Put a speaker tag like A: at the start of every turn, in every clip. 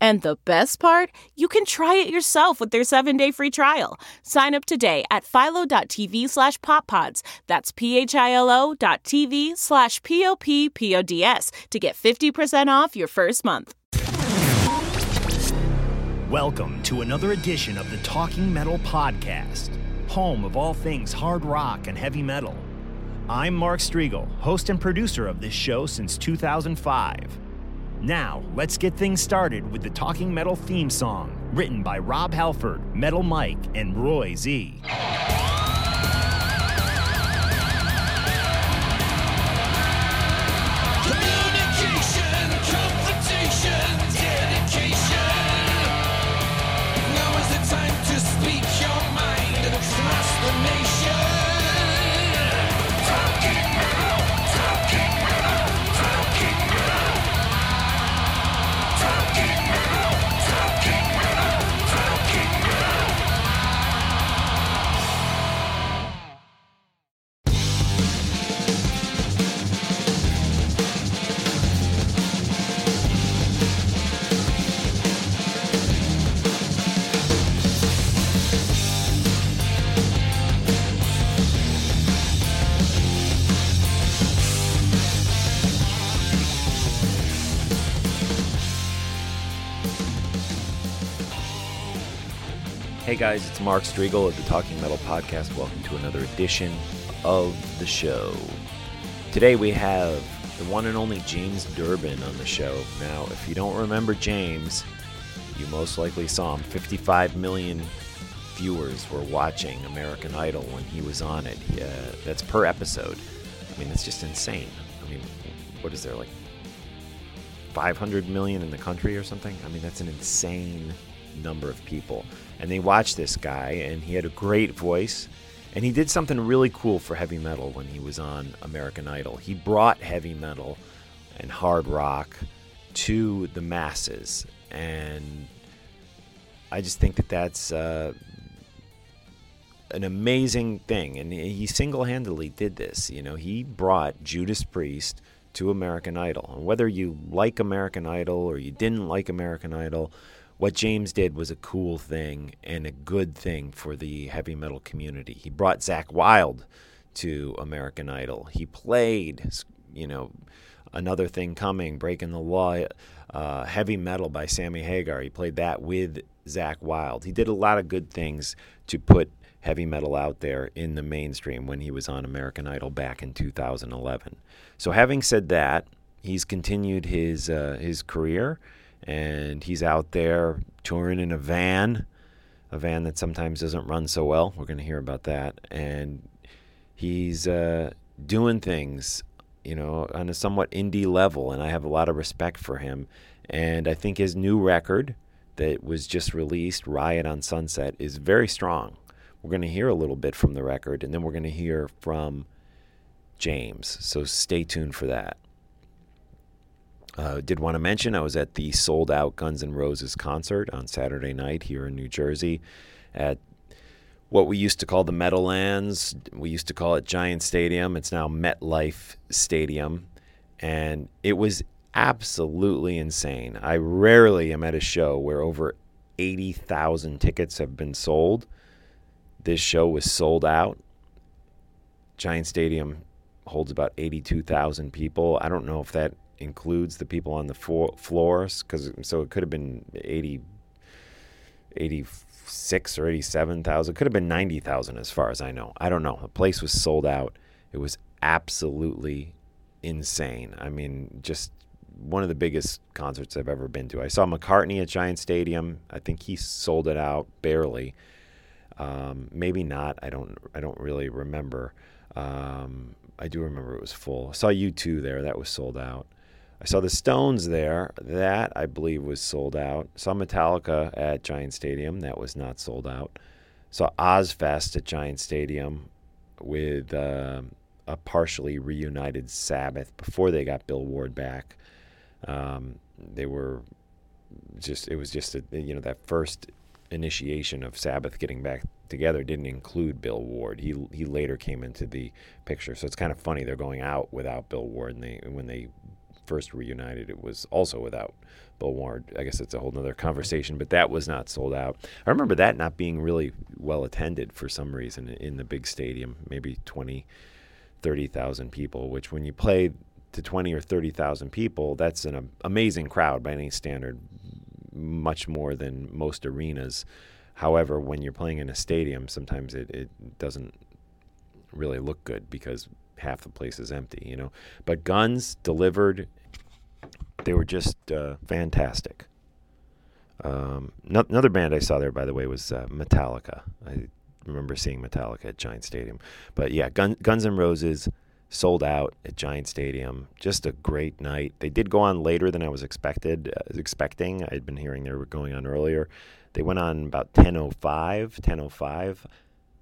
A: And the best part, you can try it yourself with their seven-day free trial. Sign up today at philo.tv slash poppods. That's p-h-i-l-o dot tv slash p-o-p-p-o-d-s to get 50% off your first month.
B: Welcome to another edition of the Talking Metal Podcast, home of all things hard rock and heavy metal. I'm Mark Strigl, host and producer of this show since 2005. Now, let's get things started with the Talking Metal theme song, written by Rob Halford, Metal Mike, and Roy Z.
C: guys, it's Mark Strigl of the Talking Metal Podcast. Welcome to another edition of the show. Today we have the one and only James Durbin on the show. Now, if you don't remember James, you most likely saw him. 55 million viewers were watching American Idol when he was on it. Uh, that's per episode. I mean, that's just insane. I mean, what is there, like 500 million in the country or something? I mean, that's an insane number of people. And they watched this guy, and he had a great voice. And he did something really cool for heavy metal when he was on American Idol. He brought heavy metal and hard rock to the masses. And I just think that that's uh, an amazing thing. And he single handedly did this. You know, he brought Judas Priest to American Idol. And whether you like American Idol or you didn't like American Idol, what James did was a cool thing and a good thing for the heavy metal community. He brought Zakk Wylde to American Idol. He played, you know, another thing coming, breaking the law, uh, heavy metal by Sammy Hagar. He played that with Zakk Wylde. He did a lot of good things to put heavy metal out there in the mainstream when he was on American Idol back in 2011. So, having said that, he's continued his uh, his career and he's out there touring in a van, a van that sometimes doesn't run so well. We're going to hear about that, and he's uh, doing things, you know, on a somewhat indie level, and I have a lot of respect for him. And I think his new record that was just released, Riot on Sunset, is very strong. We're going to hear a little bit from the record, and then we're going to hear from James. So stay tuned for that. Uh, did want to mention I was at the sold out Guns N' Roses concert on Saturday night here in New Jersey at what we used to call the Meadowlands. We used to call it Giant Stadium. It's now MetLife Stadium. And it was absolutely insane. I rarely am at a show where over 80,000 tickets have been sold. This show was sold out. Giant Stadium holds about 82,000 people. I don't know if that includes the people on the fo- floors cuz so it could have been 80 86 or 87,000. Could have been 90,000 as far as I know. I don't know. The place was sold out. It was absolutely insane. I mean, just one of the biggest concerts I've ever been to. I saw McCartney at Giant Stadium. I think he sold it out barely. Um, maybe not. I don't. I don't really remember. Um, I do remember it was full. I saw U2 there. That was sold out. I saw the Stones there. That I believe was sold out. Saw Metallica at Giant Stadium. That was not sold out. Saw Ozzfest at Giant Stadium with uh, a partially reunited Sabbath before they got Bill Ward back. Um, they were just it was just a, you know that first initiation of Sabbath getting back together didn't include Bill Ward. He he later came into the picture, so it's kind of funny they're going out without Bill Ward, and they when they first reunited, it was also without Bill Ward. I guess it's a whole other conversation, but that was not sold out. I remember that not being really well attended for some reason in the big stadium, maybe 20, 30,000 people, which when you play to 20 or 30,000 people, that's an amazing crowd by any standard, much more than most arenas. However, when you're playing in a stadium, sometimes it, it doesn't really look good because half the place is empty, you know. But Guns delivered. They were just uh, fantastic. Um, no, another band I saw there, by the way, was uh, Metallica. I remember seeing Metallica at Giant Stadium. But yeah, Gun, Guns N' Roses sold out at Giant Stadium. Just a great night. They did go on later than I was expected uh, expecting. I'd been hearing they were going on earlier. They went on about 10:05, 10:05.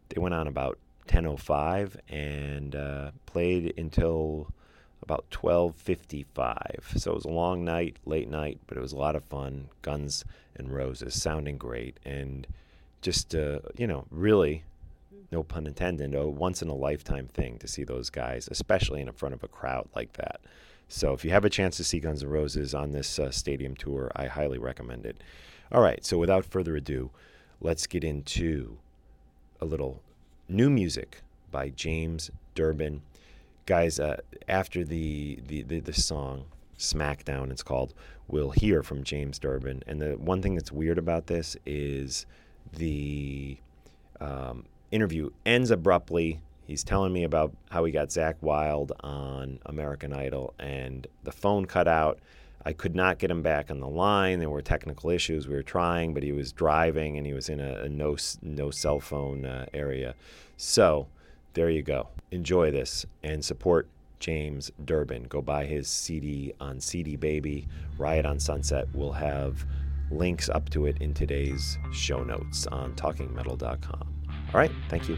C: They went on about 10:05 and uh, played until about 12:55. So it was a long night, late night, but it was a lot of fun. Guns and Roses sounding great and just uh, you know, really no pun intended, a once in a lifetime thing to see those guys, especially in front of a crowd like that. So if you have a chance to see Guns N' Roses on this uh, stadium tour, I highly recommend it. All right, so without further ado, let's get into a little new music by James Durbin. Guys, uh, after the, the, the, the song Smackdown, it's called, we'll hear from James Durbin. And the one thing that's weird about this is the um, interview ends abruptly. He's telling me about how he got Zakk Wylde on American Idol, and the phone cut out. I could not get him back on the line. There were technical issues. We were trying, but he was driving and he was in a, a no no cell phone uh, area. So there you go. Enjoy this and support James Durbin. Go buy his CD on CD Baby. Riot on Sunset. We'll have links up to it in today's show notes on talkingmetal.com. All right. Thank you.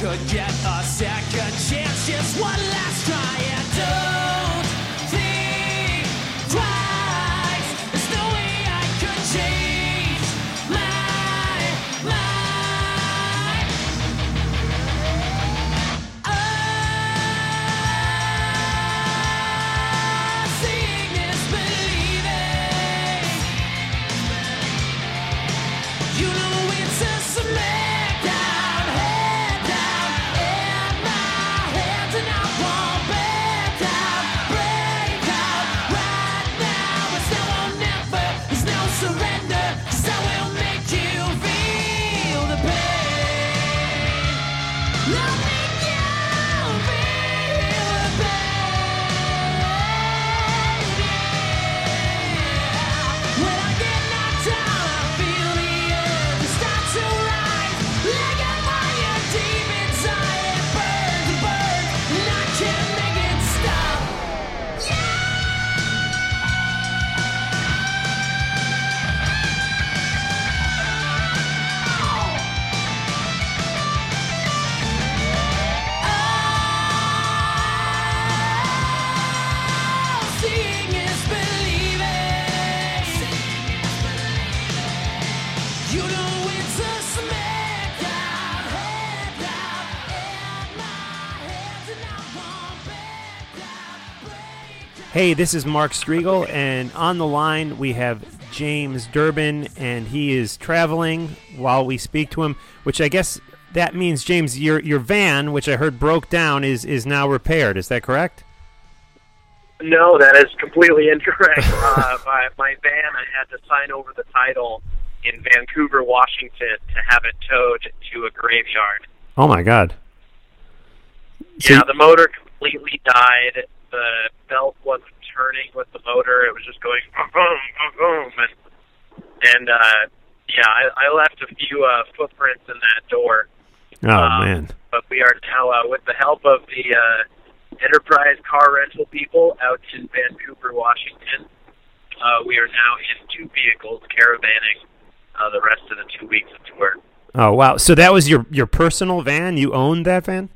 D: could get a second chance,
E: just one last try.
F: Hey, this is Mark Strigl, and on the line we have James Durbin, and he is traveling while we speak to him, which I guess that means James, your your van, which I heard broke down, is is now repaired. Is that correct?
G: No, that is completely incorrect. uh, my, my van, I had to sign over the title in Vancouver, Washington, to have it towed to a graveyard.
F: Oh my God! So
G: yeah, the motor completely died. The belt wasn't turning with the motor; it was just going boom, boom, boom, and and uh, yeah, I, I left a few uh, footprints in that door.
F: Oh
G: Um,
F: man!
G: But we are now, uh, with the help of the uh, Enterprise car rental people out in Vancouver, Washington, uh, we are now in two vehicles caravanning uh, the rest of the two weeks of tour.
F: Oh wow! So that was your your personal van? You owned that van?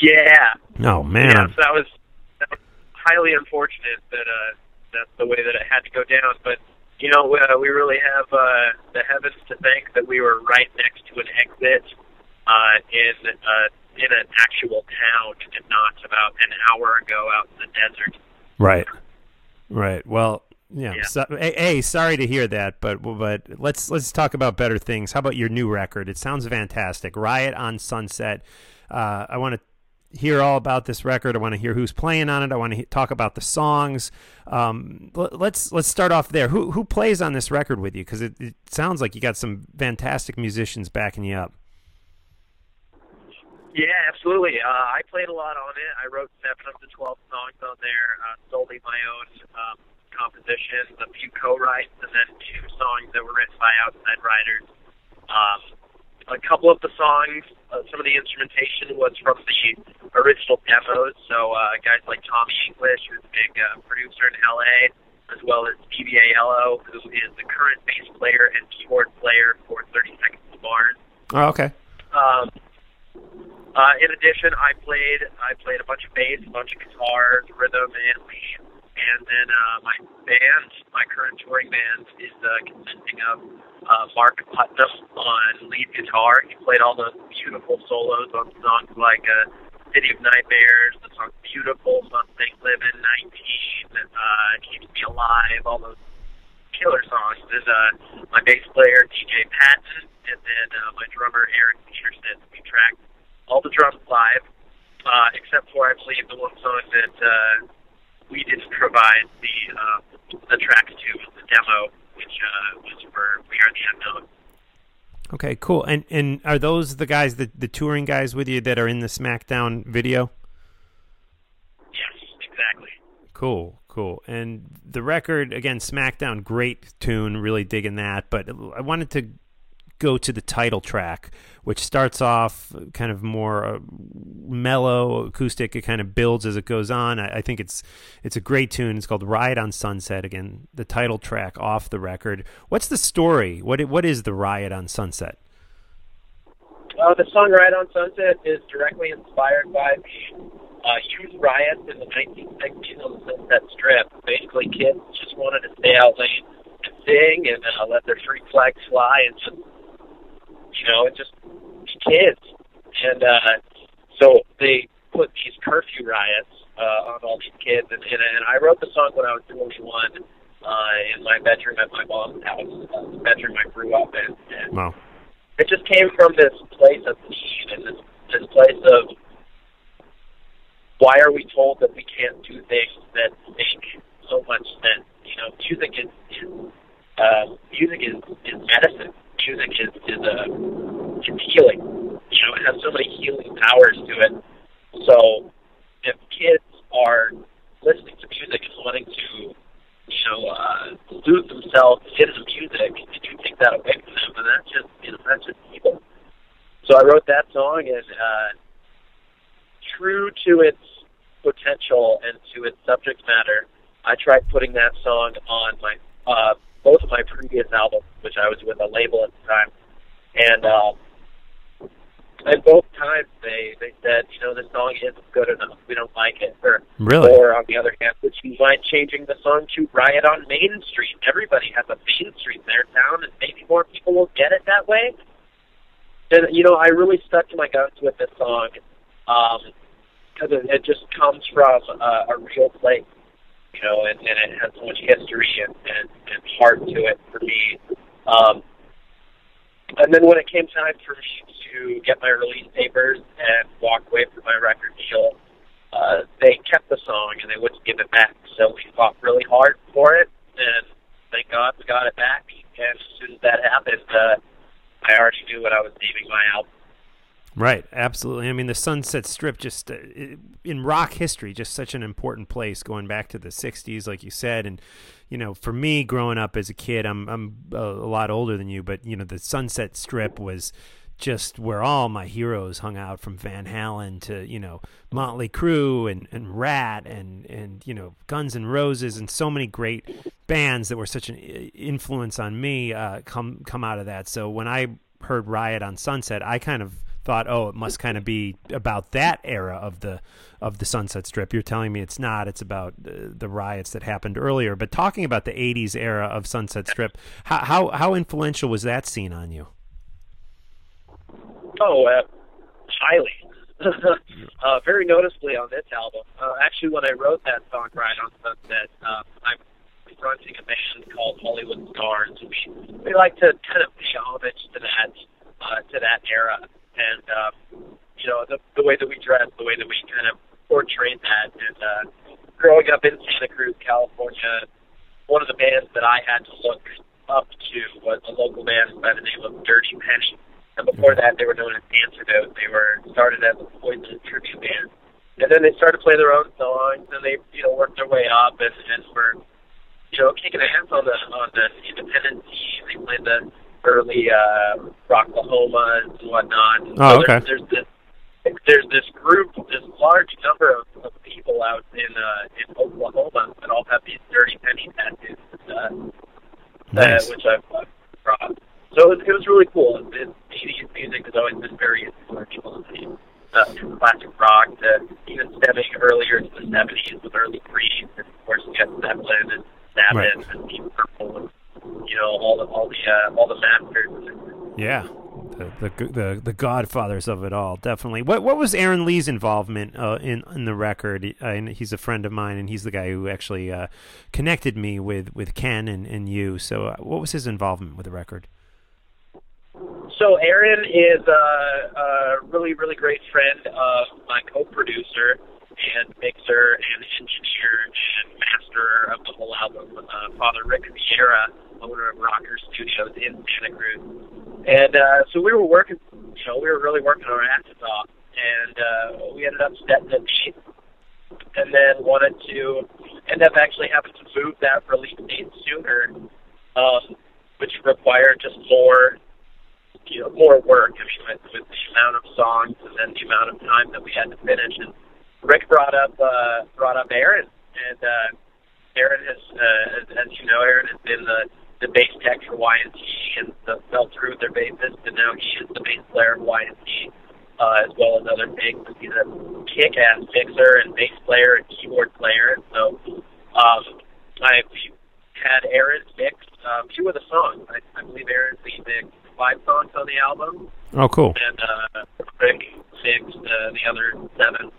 G: Yeah,
F: Oh man!
G: yeah. So that was, that was highly unfortunate that uh, that's the way that it had to go down. But you know, uh, we really have uh, the heavens to thank that we were right next to an exit uh, in uh, in an actual town and not about an hour ago out in the desert.
F: Right. Right. Well, yeah.
G: Yeah.
F: So, a, sorry to hear that, but but let's let's talk about better things. How about your new record? It sounds fantastic. Riot on Sunset. Uh, I want to hear all about this record. I want to hear who's playing on it. I want to he- talk about the songs. Um, l- let's let's start off there. Who who plays on this record with you? Because it, it sounds like you got some fantastic musicians backing you up.
G: Yeah, absolutely. Uh, I played a lot on it. I wrote seven of the twelve songs on there, uh, solely my own um, compositions, a few co-writes, and then two songs that were written by outside writers. Um, a couple of the songs, uh, some of the instrumentation was from the original demos. So uh, guys like Tommy English, who's a big uh, producer in LA, as well as Yellow, who is the current bass player and keyboard player for 30 Seconds to Mars.
F: Oh, okay.
G: Um, uh, in addition, I played I played a bunch of bass, a bunch of guitars, rhythm, and lead. And then uh, my band, my current touring band, is uh, consisting of uh, Mark Putnam on lead guitar. He played all those beautiful solos on songs like uh, City of Nightmares, the song Beautiful, Something Living, 19, uh, Keeps Me Alive, all those killer songs. There's uh, my bass player, DJ Patton, and then uh, my drummer, Eric Peterson. We tracked all the drums live, uh, except for, I believe, the one song that uh, we didn't provide the uh, the tracks to the demo, which uh, was for We Are the Unknown.
F: Okay, cool. And and are those the guys, the the touring guys with you that are in the SmackDown video?
G: Yes, exactly.
F: Cool, cool. And the record again, SmackDown, great tune, really digging that. But I wanted to go to the title track, which starts off kind of more uh, mellow, acoustic. It kind of builds as it goes on. I, I think it's it's a great tune. It's called "Riot on Sunset." Again, the title track off the record. What's the story? What what is the Riot on Sunset?
G: Uh, the song "Riot on Sunset" is directly inspired by the uh, youth riots in the 1960s on the Sunset Strip. Basically, kids just wanted to stay out late and sing and uh, let their freak flags fly and just, you know, and just kids. And uh, so they put these curfew riots uh, on all these kids. And, and, and I wrote the song when I was 21 uh, in my bedroom at my mom's house, uh, the bedroom I grew up in. And
F: Wow.
G: it just came from this place of need and this this place of why are we told that we can't do things that make so much sense? You know, music is, is uh, music is, is medicine. Music is is a is healing. You know, it has so many healing powers to it. So if kids are listening to music and wanting to, you know, uh, soothe themselves in the music, and you take that away from them, and that's just you know that's just evil. So I wrote that song, and uh, true to its potential and to its subject matter, I tried putting that song on my uh, both of my previous albums, which I was with a label at and uh, and both times they they said, you know, this song isn't good enough. We don't like it. Or
F: Really?
G: or on the other hand, would you mind changing the song to Riot on Main Street? Everybody has a Main Street in their town, and maybe more people will get it that way. And you know, I really stuck to my guns with this song because it, it just comes from uh, a real place, you know, and, and it has so much history and, and, and heart to it for me. Um, and then when it came time for me to get my release papers and walk away from my record deal, uh, they kept the song and they wouldn't give it back. So we fought really hard for it, and thank God we got it back. And as soon as that happened, uh, I already knew what I was naming my album.
F: Right, absolutely. I mean, the Sunset Strip, just uh, in rock history, just such an important place, going back to the '60s, like you said. And you know, for me, growing up as a kid, I'm I'm a, lot older than you, but you know, the Sunset Strip was just where all my heroes hung out, from Van Halen to you know Motley Crue and and Ratt and and you know Guns N' Roses and so many great bands that were such an influence on me uh, come come out of that. So when I heard Riot on Sunset, I kind of thought, oh, it must kind of be about that era of the of the Sunset Strip. You're telling me it's not. It's about the riots that happened earlier. But talking about the '80s era of Sunset Strip, how how, how influential was that scene on you?
G: Oh, uh, highly. uh, very noticeably on this album. Uh, actually, when I wrote that song, "Riot on Sunset," uh, I'm fronting a band called Hollywood Stars. We we like to kind of pay homage to that uh, to that era, and um, you know the the way that we dress, the way that we kind of portrayed that. And uh, growing up in Santa Cruz, California, one of the bands that I had to look up to was a local band by the name of Dirty Penny. And before that, they were known as Antidote. They were started as a Poison tribute band, and then they started to play their own songs, and they you know worked their way up, and and were you know kicking ass on the on the independent scene. They played the early uh, Rocklahomas and whatnot. And
F: Oh,
G: so
F: okay.
G: There's, there's this there's this group, this large number of, of people out in uh, in Oklahoma that all have these dirty penny tattoos, uh,
F: Nice.
G: uh, which I've, I've brought. So it was, it was really cool. It, it, 80s music has always been very influential to me. Uh, from classic rock to even stemming earlier to the 70s with early Creed, and of course we got Zeppelin and Sabbath and Deep Purple, and you know all the all the uh, all the masters.
F: Yeah, the, the the the godfathers of it all, definitely. What what was Aaron Leigh's involvement uh, in in the record? Uh, and he's a friend of mine, and he's the guy who actually uh, connected me with with Ken and, and you. So, uh, what was his involvement with the record?
G: So Aaron is a, a really, really great friend of my co-producer and mixer and engineer and master of the whole album, uh, Father Rick Vieira, owner of Rocker Studios in Santa Cruz. And uh, so we were working, you know, we were really working our asses off, and uh, we ended up setting a date, and then wanted to end up actually having to move that release date sooner, um, which required just more you know, more work. I mean, with, with the amount of songs and then the amount of time that we had to finish. And Rick brought up uh, brought up Aaron, and uh, Aaron has, uh, as you know, Aaron has been the the bass tech for Y&T and the, fell through with their bassist, and now he is the bass player of Y&T, uh, as well as other things. He's a kick-ass mixer and bass player and keyboard player. And so um, I had Aaron mix um, two of the songs. I, I believe Aaron mixed five songs on the album,
F: Oh, cool.
G: and uh, Rick mixed uh, the other seven,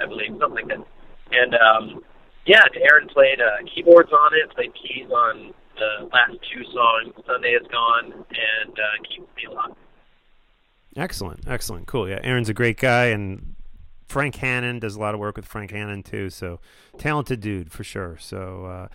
G: I believe, something like that. And um, yeah, Aaron played uh, keyboards on it, played keys on the last two songs. Sunday is gone and uh, me alive.
F: Excellent, excellent, cool. Yeah, Aaron's a great guy, and Frank Hannon does a lot of work with Frank Hannon too. So talented dude for sure. So uh,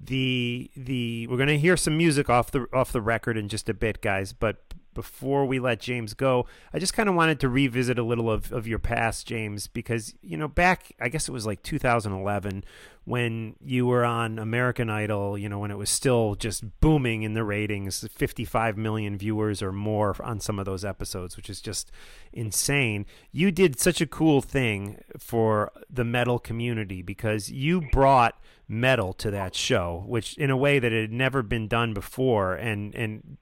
F: the the we're gonna hear some music off the off the record in just a bit, guys. But before we let James go, I just kind of wanted to revisit a little of, of your past, James, because you know back I guess it was like 2011 when you were on American Idol, you know, when it was still just booming in the ratings, 55 million viewers or more on some of those episodes, which is just insane. You did such a cool thing for the metal community because you brought metal to that show, which in a way that it had never been done before and and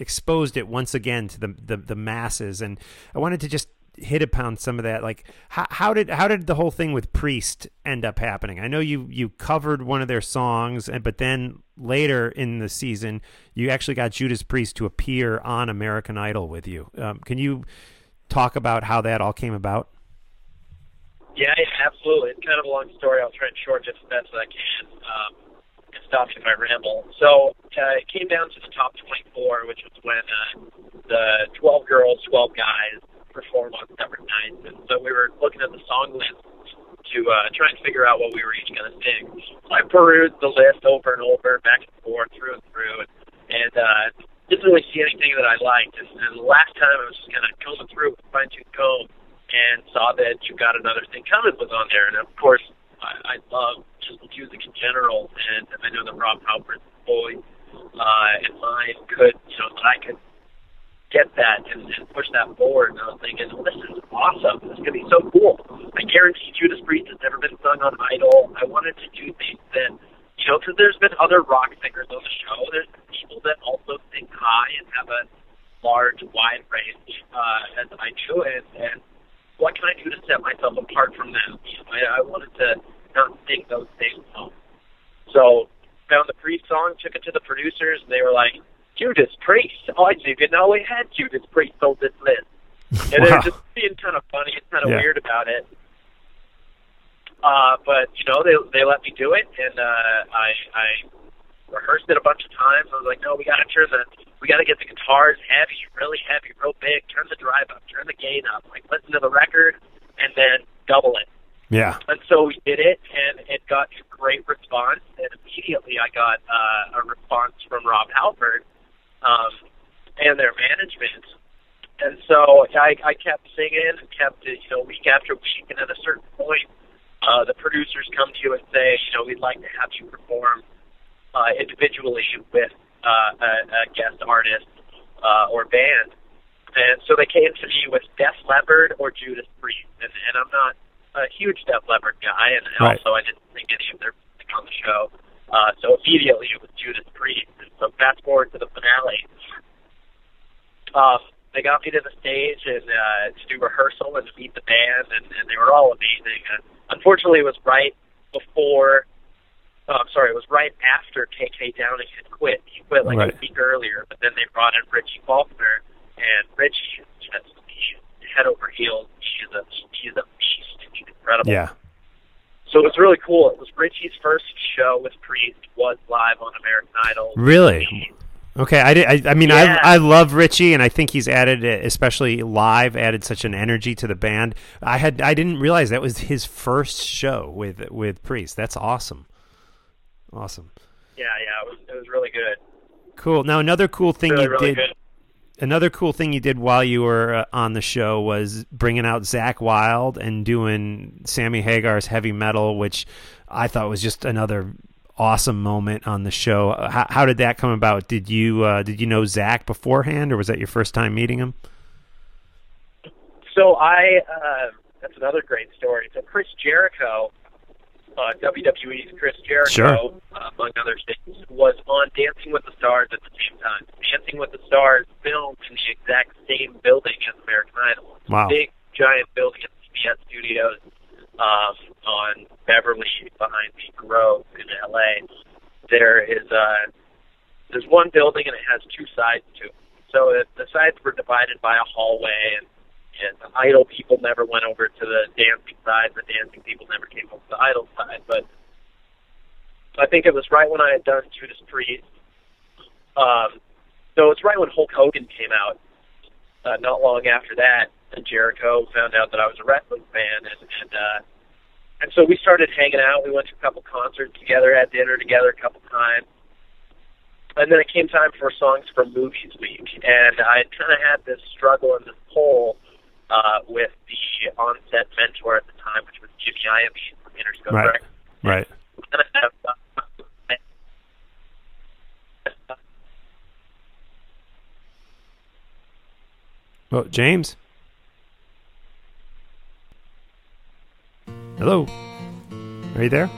F: exposed it once again to the, the the masses and I wanted to just hit upon some of that like how, how did how did the whole thing with priest end up happening i know you you covered one of their songs and but then later in the season you actually got judas priest to appear on american idol with you um, can you talk about how that all came about
G: Yeah, absolutely. It's kind of a long story. I'll try and shorten it as best as I can. Um, stop if I ramble. So uh, it came down to the top 24, which was when uh, the 12 girls, 12 guys performed on separate nights. And so we were looking at the song list to uh, try and figure out what we were each going to sing. So I perused the list over and over, back and forth, through and through, and, and uh, didn't really see anything that I liked. And, and the last time I was just kind of combing through with a fine tooth comb and saw that you got another thing coming was on there. And of course, I, I love just music in general, and I know that Rob Halford's voice uh, and mine could, you know, that I could get that and, and push that forward. And I was thinking, well, this is awesome. This is gonna be so cool. I guarantee Judas Priest has never been sung on Idol. I wanted to do things that, you know, because there's been other rock singers on the show. There's people that also sing high and have a large, wide range uh, as I do, and, and what can I do to set myself apart from them? You know, I, I wanted to not sing those same songs. So found the Priest song, took it to the producers, and they were like, Judas Priest. Oh, I didn't know we had Judas Priest on this list. And
F: Wow.
G: they're just being kind of funny and kind of
F: Yeah.
G: weird about it. Uh, but you know, they they let me do it, and uh, I I rehearsed it a bunch of times. I was like, no, we got to turn the we got to get the guitars heavy, really heavy, real big. Turn the drive up, turn the gain up. Like listen to the record, and then double it.
F: yeah
G: And so we did it, and it got a great response. And immediately I got uh, a response from Rob Halford um, and their management. And so I, I kept singing and kept it, you know, week after week. And at a certain point, uh, the producers come to you and say, you know, we'd like to have you perform uh, individually with uh, a, a guest artist uh, or band. And so they came to me with Def Leppard or Judas Priest, and, and I'm not a huge Def Leppard guy, and
F: Right.
G: also I didn't think any of their music on the show. Uh, so immediately it was Judas Priest. And so fast forward to the finale. Um, they got me to the stage and uh, to do rehearsal and to meet the band, and, and they were all amazing. And unfortunately, it was right before. Oh, I'm sorry, it was right after KK Downing had quit. He quit like
F: Right.
G: a week earlier, but then they brought in Richie Faulkner, and Richie is just head over heels. He's a he's a beast. He's incredible.
F: yeah
G: So it was really cool. It was Richie's first show with Priest was live on American Idol.
F: Really? Okay, I, did, I, I mean,
G: Yeah.
F: I, I love Richie, and I think he's added, uh, especially live, added such an energy to the band. I had, I didn't realize that was his first show with with Priest. That's awesome, awesome,
G: Yeah, yeah, it was it was really good.
F: cool. Now, another cool thing
G: Really,
F: you
G: really
F: did,
G: good.
F: another cool thing you did while you were uh, on the show was bringing out Zakk Wylde and doing Sammy Hagar's heavy metal, which I thought was just another awesome moment on the show. Uh, How, how did that come about? Did you uh, did you know Zakk beforehand, or was that your first time meeting him?
G: So I, uh, that's another great story. So Chris Jericho uh, WWE's Chris Jericho,
E: Sure.
G: uh, among other things, was on Dancing with the Stars at the same time. Dancing with the Stars filmed in the exact same building as American Idol.
E: Wow.
G: Big, giant building at CBS Studios um, on Beverly behind the Grove in LA. There is uh, there's one building and it has two sides to it. So it, the sides were divided by a hallway, and, and the idol people never went over to the dancing side. The dancing people never came over to the idol side. But I think it was right when I had done Judas Priest. Um, so it's right when Hulk Hogan came out. Uh, not long after that, and Jericho found out that I was a wrestling fan, and and, uh, and so we started hanging out. We went to a couple concerts together, had dinner together a couple times and then it came time for songs from movies week, and I kind of had this struggle and this pull uh, with the on-set mentor at the time, which was Jimmy Iovine from Interscope
E: Right.
G: Records.
E: Right.
G: And I have, uh,
E: Well, James. Hello. Are you there?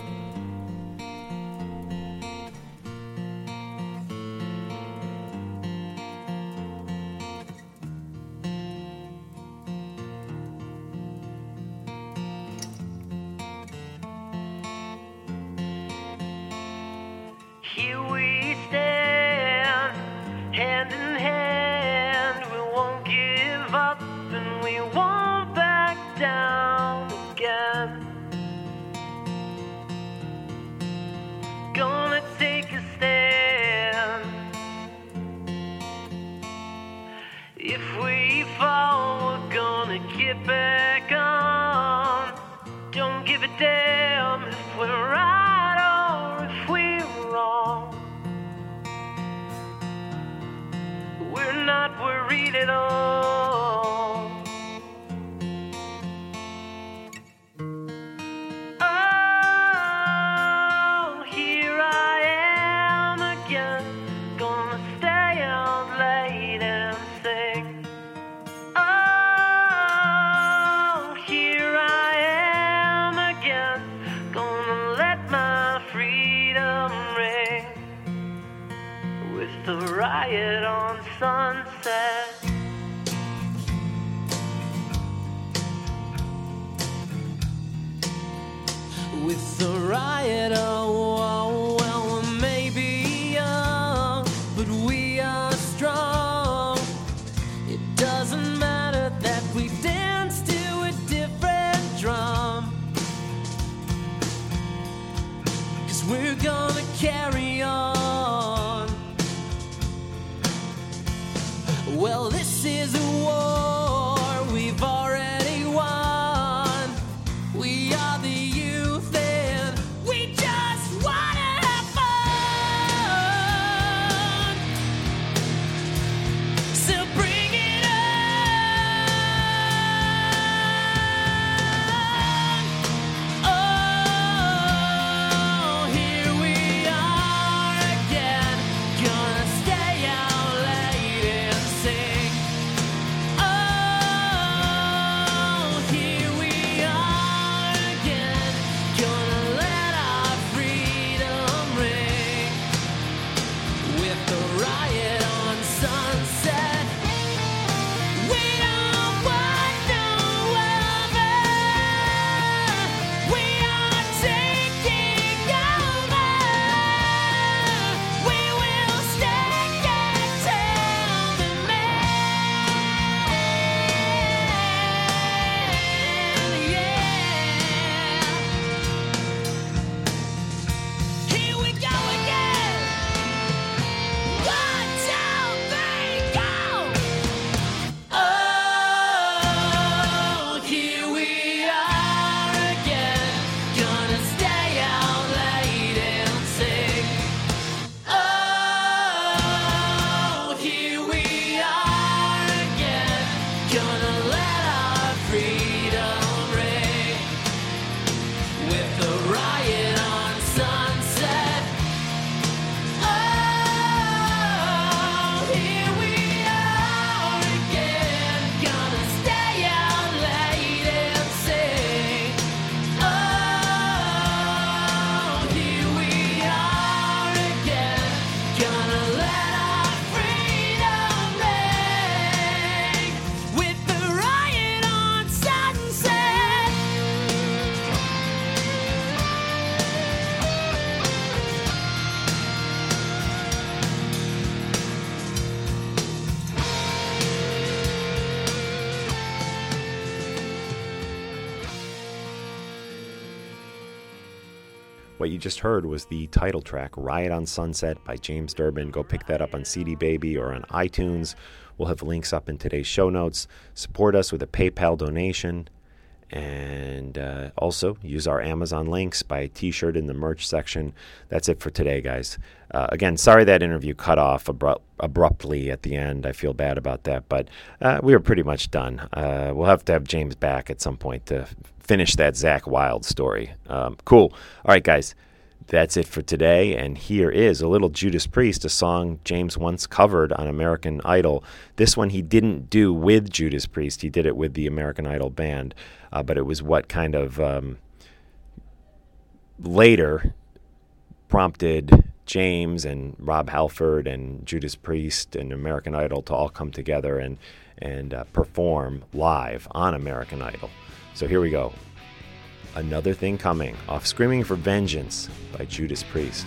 C: Heard was the title track, Riot on Sunset by James Durbin. Go pick that up on CD Baby or on iTunes. We'll have links up in today's show notes. Support us with a PayPal donation. And uh, also use our Amazon links, buy a t shirt in the merch section. That's it for today, guys. Uh, again, sorry that interview cut off abru- abruptly at the end. I feel bad about that, but uh, we were pretty much done. Uh, we'll have to have James back at some point to finish that Zakk Wylde story. Um, cool. All right, guys. That's it for today, and here is a little Judas Priest, a song James once covered on American Idol. This one he didn't do with Judas Priest, he did it with the American Idol band, uh, but it was what kind of um, later prompted James and Rob Halford and Judas Priest and American Idol to all come together and, and uh, perform live on American Idol. So here we go. Another Thing Coming off Screaming for Vengeance by Judas Priest.